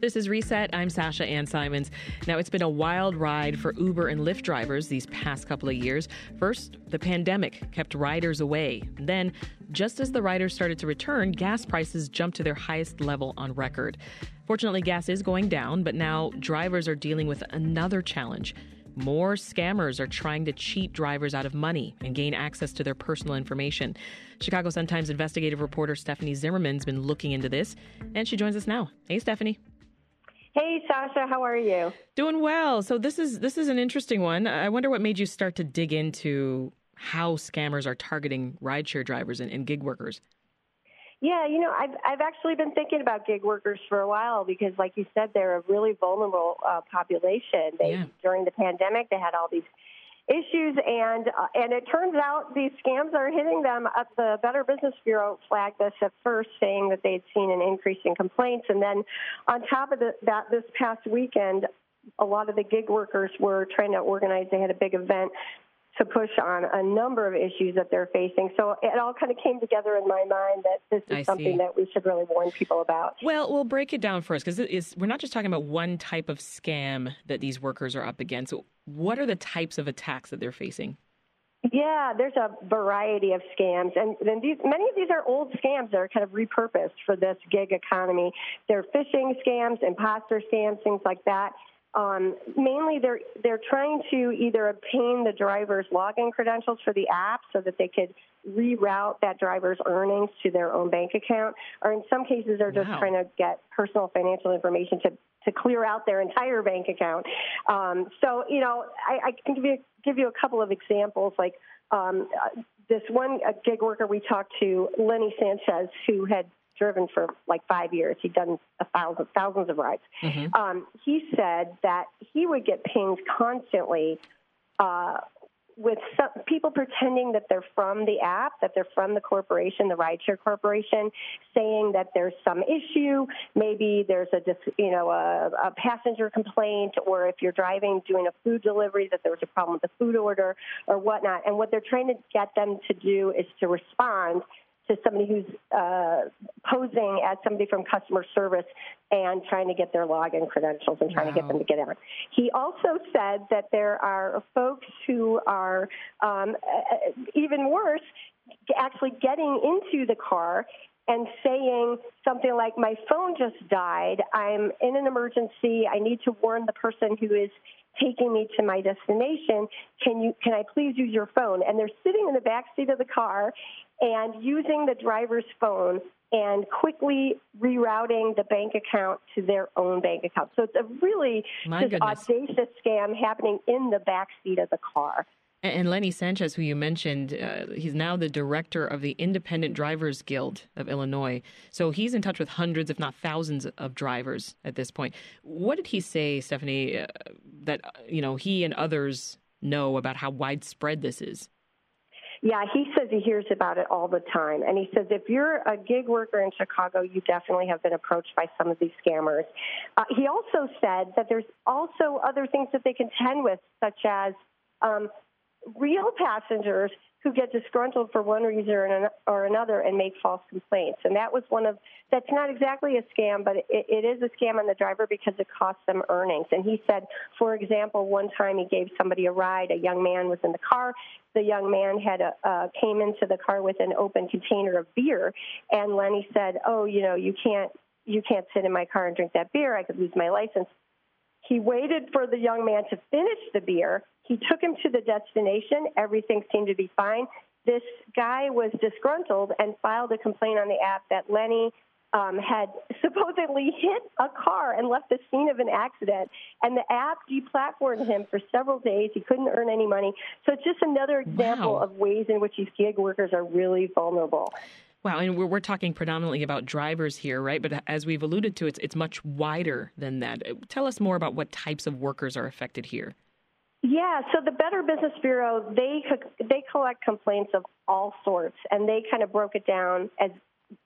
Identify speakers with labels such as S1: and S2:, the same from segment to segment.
S1: This is Reset. I'm Sasha Ann Simons. Now, it's been a wild ride for Uber and Lyft drivers these past couple of years. First, the pandemic kept riders away. Then, just as the riders started to return, gas prices jumped to their highest level on record. Fortunately, gas is going down, but now drivers are dealing with another challenge. More scammers are trying to cheat drivers out of money and gain access to their personal information. Chicago Sun-Times investigative reporter Stephanie Zimmerman's been looking into this, and she joins us now. Hey, Stephanie.
S2: Hey Sasha, how are you?
S1: Doing well. So this is this is an interesting one. I wonder what made you start to dig into how scammers are targeting rideshare drivers and, and gig workers.
S2: Yeah, you know, I've I've actually been thinking about gig workers for a while because, like you said, they're a really vulnerable uh, population. They
S1: Yeah.
S2: during the pandemic they had all these issues, and uh, and it turns out these scams are hitting them. Uh, the Better Business Bureau flagged this at first, saying that they'd seen an increase in complaints, and then on top of the, that, this past weekend, a lot of the gig workers were trying to organize. They had a big event to push on a number of issues that they're facing. So it all kind of came together in my mind that this is
S1: I
S2: something
S1: see.
S2: that we should really warn people about.
S1: Well, we'll break it down for us because we're not just talking about one type of scam that these workers are up against. What are the types of attacks that they're facing?
S2: Yeah, there's a variety of scams, and, and these, many of these are old scams that are kind of repurposed for this gig economy. They're phishing scams, imposter scams, things like that. Um, mainly, they're they're trying to either obtain the driver's login credentials for the app so that they could reroute that driver's earnings to their own bank account, or in some cases, they're just
S1: Wow.
S2: trying to get personal financial information to to clear out their entire bank account. Um, so, you know, I, I can give you give you a couple of examples. Like um, uh, this one gig worker we talked to, Lenny Sanchez, who had driven for like five years. He'd done a thousand thousands of rides.
S1: Mhm.
S2: Um, he said that he would get pinged constantly. Uh, with some people pretending that they're from the app, that they're from the corporation, the rideshare corporation, saying that there's some issue. Maybe there's a you know a, a passenger complaint, or if you're driving doing a food delivery, that there was a problem with the food order or whatnot. And what they're trying to get them to do is to respond to somebody who's uh, posing as somebody from customer service and trying to get their login credentials and trying to get them to get out. He also said that there are folks who are um, even worse, actually getting into the car and saying something like, "My phone just died. I'm in an emergency. I need to warn the person who is." taking me to my destination can you can i please use your phone and they're sitting in the back seat of the car and using the driver's phone and quickly rerouting the bank account to their own bank account so it's a really audacious scam happening in the back seat of the car
S1: And, and Lenny Sanchez, who you mentioned, uh, he's now the director of the Independent Drivers Guild of Illinois. So he's in touch with hundreds, if not thousands, of drivers at this point. What did he say, Stephanie, uh, that uh, you know he and others know about how widespread this is?
S2: Yeah, he says he hears about it all the time. And he says if you're a gig worker in Chicago, you definitely have been approached by some of these scammers. Uh, he also said that there's also other things that they contend with, such as um, real passengers who get disgruntled for one reason or another and make false complaints. And that was one of that's not exactly a scam, but it, it is a scam on the driver because it costs them earnings. And he said, for example, one time he gave somebody a ride. A young man was in the car. The young man had a, uh, came into the car with an open container of beer, and Lenny said, "Oh, you know, you can't you can't sit in my car and drink that beer. I could lose my license." He waited for the young man to finish the beer. He took him to the destination. Everything seemed to be fine. This guy was disgruntled and filed a complaint on the app that Lenny um, had supposedly hit a car and left the scene of an accident. And the app deplatformed him for several days. He couldn't earn any money. So it's just another example
S1: Wow.
S2: of ways in which these gig workers are really vulnerable.
S1: Wow, and we're, we're talking predominantly about drivers here, right? But as we've alluded to, it's it's much wider than that. Uh, Tell us more about what types of workers are affected here.
S2: Yeah, so the Better Business Bureau they they collect complaints of all sorts, and they kind of broke it down as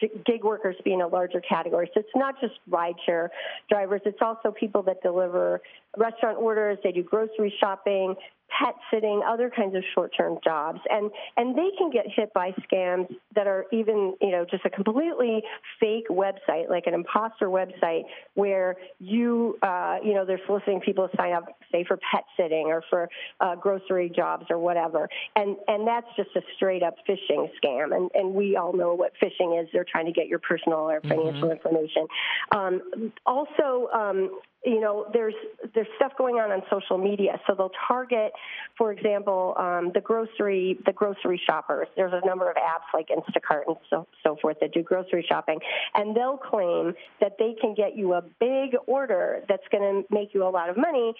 S2: gig workers being a larger category. So it's not just rideshare drivers, it's also people that deliver restaurant orders, they do grocery shopping, pet sitting, other kinds of short-term jobs, and and they can get hit by scams that are even you know just a completely fake website, like an imposter website, where you uh, you know they're soliciting people to sign up, say for pet sitting or for uh, grocery jobs or whatever, and and that's just a straight up phishing scam, and and we all know what phishing is. They're trying to get your personal or financial mm-hmm. information. Um, also, um, you know, there's there's stuff going on on social media. So they'll target, for example, um, the grocery the grocery shoppers. There's a number of apps like Instacart and so so forth that do grocery shopping, and they'll claim that they can get you a big order that's going to make you a lot of money.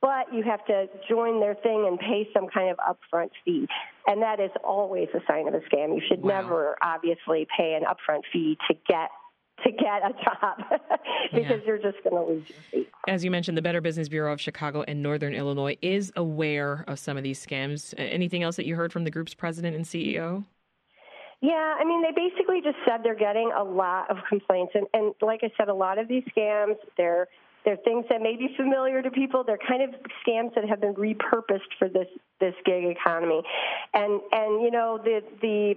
S2: But you have to join their thing and pay some kind of upfront fee. And that is always a sign of a scam. You should wow. never, obviously, pay an upfront fee to get to get a job because yeah. you're just going to lose your seat.
S1: As you mentioned, the Better Business Bureau of Chicago and Northern Illinois is aware of some of these scams. Anything else that you heard from the group's president and CEO?
S2: Yeah, I mean, they basically just said they're getting a lot of complaints, and, and like I said, a lot of these scams, they're they're things that may be familiar to people. They're kind of scams that have been repurposed for this this gig economy, and and you know the the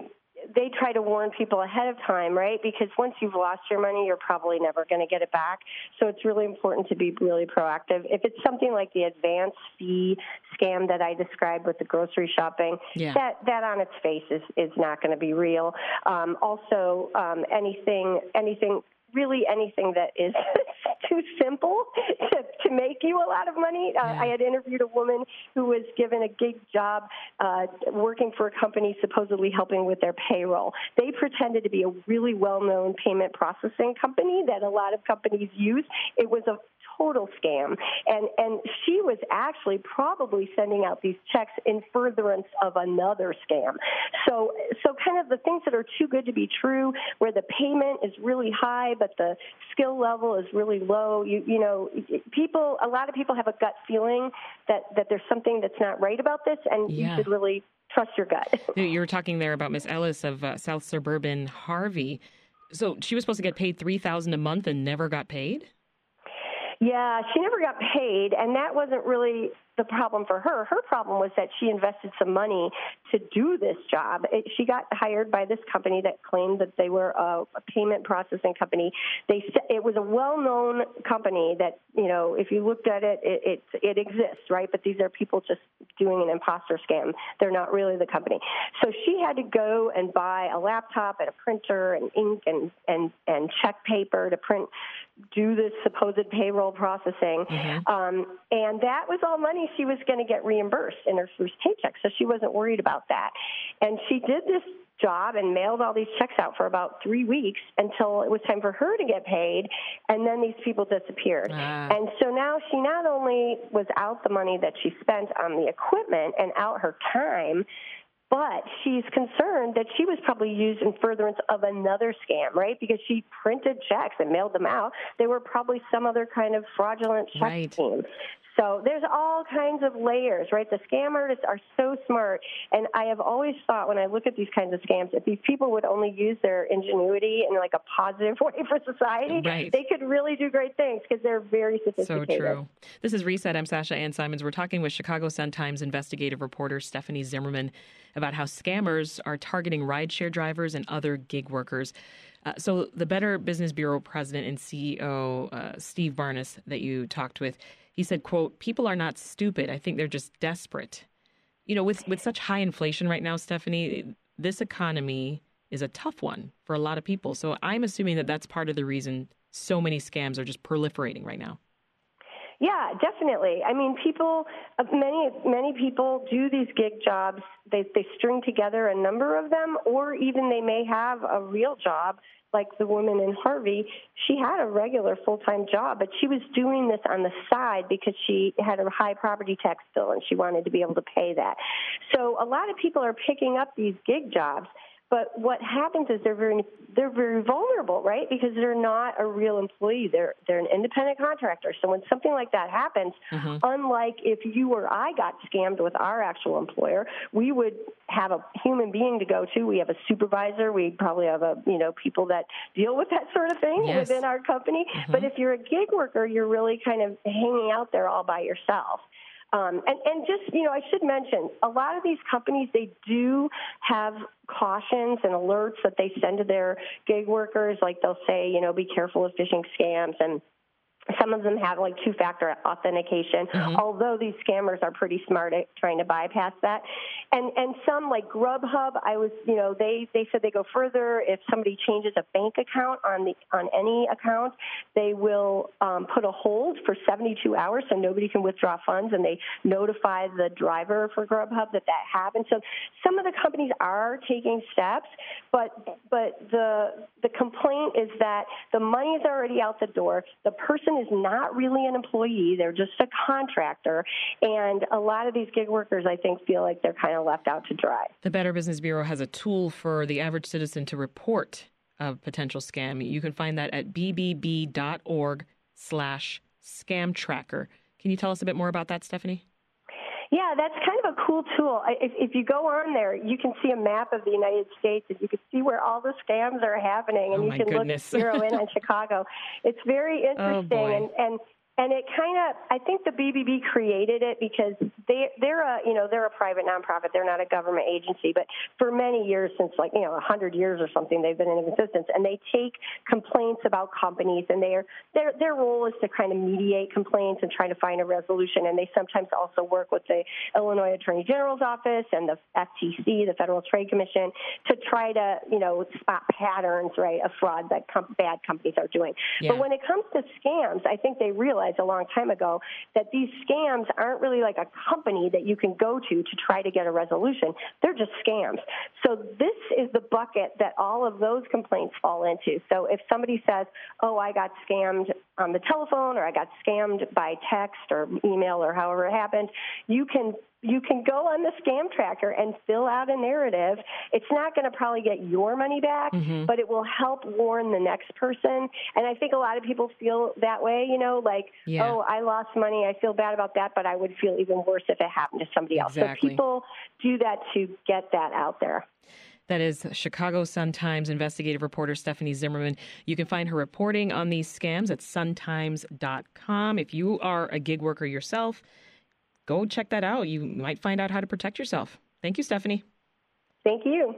S2: they try to warn people ahead of time, right? Because once you've lost your money, you're probably never going to get it back. So it's really important to be really proactive. If it's something like the advance fee scam that I described with the grocery shopping, yeah. that that on its face is is not going to be real. Um, also, um, anything anything really anything that is too simple to, to make you a lot of money. Uh, I had interviewed a woman who was given a gig job uh, working for a company supposedly helping with their payroll. They pretended to be a really well known payment processing company that a lot of companies use. It was a total scam. And and she was actually probably sending out these checks in furtherance of another scam. So so kind of the things that are too good to be true, where the payment is really high but the skill level is really low. You you know people a lot of people have a gut feeling that that there's something that's not right about this, and yeah. you should really trust your gut.
S1: you were talking there about Miss Ellis of uh, South Suburban Harvey. So she was supposed to get paid three thousand a month and never got paid.
S2: Yeah, she never got paid, and that wasn't really the problem for her. Her problem was that she invested some money to do this job. It, she got hired by this company that claimed that they were a, a payment processing company. They it was a well-known company that you know if you looked at it, it, it, it exists, right? But these are people just doing an imposter scam. They're not really the company. So she had to go and buy a laptop and a printer and ink and and and check paper to print do this supposed payroll processing. Mm-hmm. Um, and that was all money she was going to get reimbursed in her first paycheck. So she wasn't worried about that. And she did this job and mailed all these checks out for about three weeks until it was time for her to get paid. And then these people disappeared. Ah. And so now she not only was out the money that she spent on the equipment and out her time, but she's concerned that she was probably used in furtherance of another scam, right? Because she printed checks and mailed them out. They were probably some other kind of fraudulent check right. scheme. So there's all kinds of layers, right? The scam artists are so smart. And I have always thought when I look at these kinds of scams, if these people would only use their ingenuity in like a positive way for society, right. they could really do great things because they're very sophisticated.
S1: So true. This is Reset. I'm Sasha Ann Simons. We're talking with Chicago Sun-Times investigative reporter Stephanie Zimmerman about how scammers are targeting rideshare drivers and other gig workers. Uh, so, the Better Business Bureau president and CEO, uh, Steve Barnes, that you talked with, he said, quote, people are not stupid. I think they're just desperate. You know, with, with such high inflation right now, Stephanie, this economy is a tough one for a lot of people. So I'm assuming that that's part of the reason so many scams are just proliferating right now.
S2: Yeah, definitely. I mean, people, many many people do these gig jobs. They they string together a number of them, or even they may have a real job like the woman in Harvey, she had a regular full time job, but she was doing this on the side because she had a high property tax bill and she wanted to be able to pay that. So a lot of people are picking up these gig jobs But what happens is they're very they're very vulnerable, right? Because they're not a real employee. They're they're an independent contractor. So when something like that happens, mm-hmm. unlike if you or I got scammed with our actual employer, we would have a human being to go to. We have a supervisor. We probably have a you know people that deal with that sort of thing yes. within our company. Mm-hmm. But if you're a gig worker, you're really kind of hanging out there all by yourself. Um, and, and just, you know, I should mention, a lot of these companies, they do have cautions and alerts that they send to their gig workers. Like they'll say, you know, be careful of phishing scams and some of them have like two factor authentication, mm-hmm. although these scammers are pretty smart at trying to bypass that. And and some like Grubhub, I was you know they they said they go further. If somebody changes a bank account on the on any account, they will um, put a hold for 72 hours so nobody can withdraw funds, and they notify the driver for Grubhub that that happened. So some of the companies are taking steps, but but the the complaint is that the money is already out the door. The person is not really an employee, they're just a contractor. And a lot of these gig workers, I think, feel like they're kind of left out to dry.
S1: The Better Business Bureau has a tool for the average citizen to report a potential scam. You can find that at bbb.org slash scam tracker. Can you tell us a bit more about that, Stephanie?
S2: Yeah, that's kind of a cool tool. If, if you go on there, you can see a map of the United States and you can see where all the scams are happening, and
S1: oh
S2: you can
S1: goodness.
S2: look zero in on Chicago. It's very
S1: oh,
S2: interesting,
S1: oh
S2: and and and it kind of i think the bbb created it because they they're a you know they're a private nonprofit they're not a government agency but for many years since like you know a hundred years or something they've been in existence and they take complaints about companies and their their their role is to kind of mediate complaints and try to find a resolution and they sometimes also work with the illinois attorney general's office and the ftc the federal trade commission to try to you know spot patterns right of fraud that com- bad companies are doing
S1: yeah.
S2: but when it comes to scams i think they realized a long time ago that these scams aren't really like a company that you can go to to try to get a resolution. They're just scams. So this is the bucket that all of those complaints fall into. So if somebody says, "Oh, I got scammed on the telephone or I got scammed by text or email or however it happened," you can you can go on the scam tracker and fill out a narrative. It's not going to probably get your money back,
S1: mm-hmm.
S2: but it will help warn the next person. And I think a lot of people feel that way, you know, like,
S1: yeah.
S2: oh, I lost money. I feel bad about that, but I would feel even worse if it happened to somebody else.
S1: Exactly.
S2: So people do that to get that out there.
S1: That is Chicago Sun-Times investigative reporter Stephanie Zimmerman. You can find her reporting on these scams at suntimes.com. If you are a gig worker yourself, go check that out. You might find out how to protect yourself. Thank you, Stephanie.
S2: Thank you.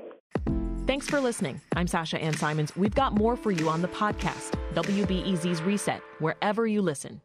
S1: Thanks for listening. I'm Sasha Ann Simons. We've got more for you on the podcast, WBEZ's Reset, wherever you listen.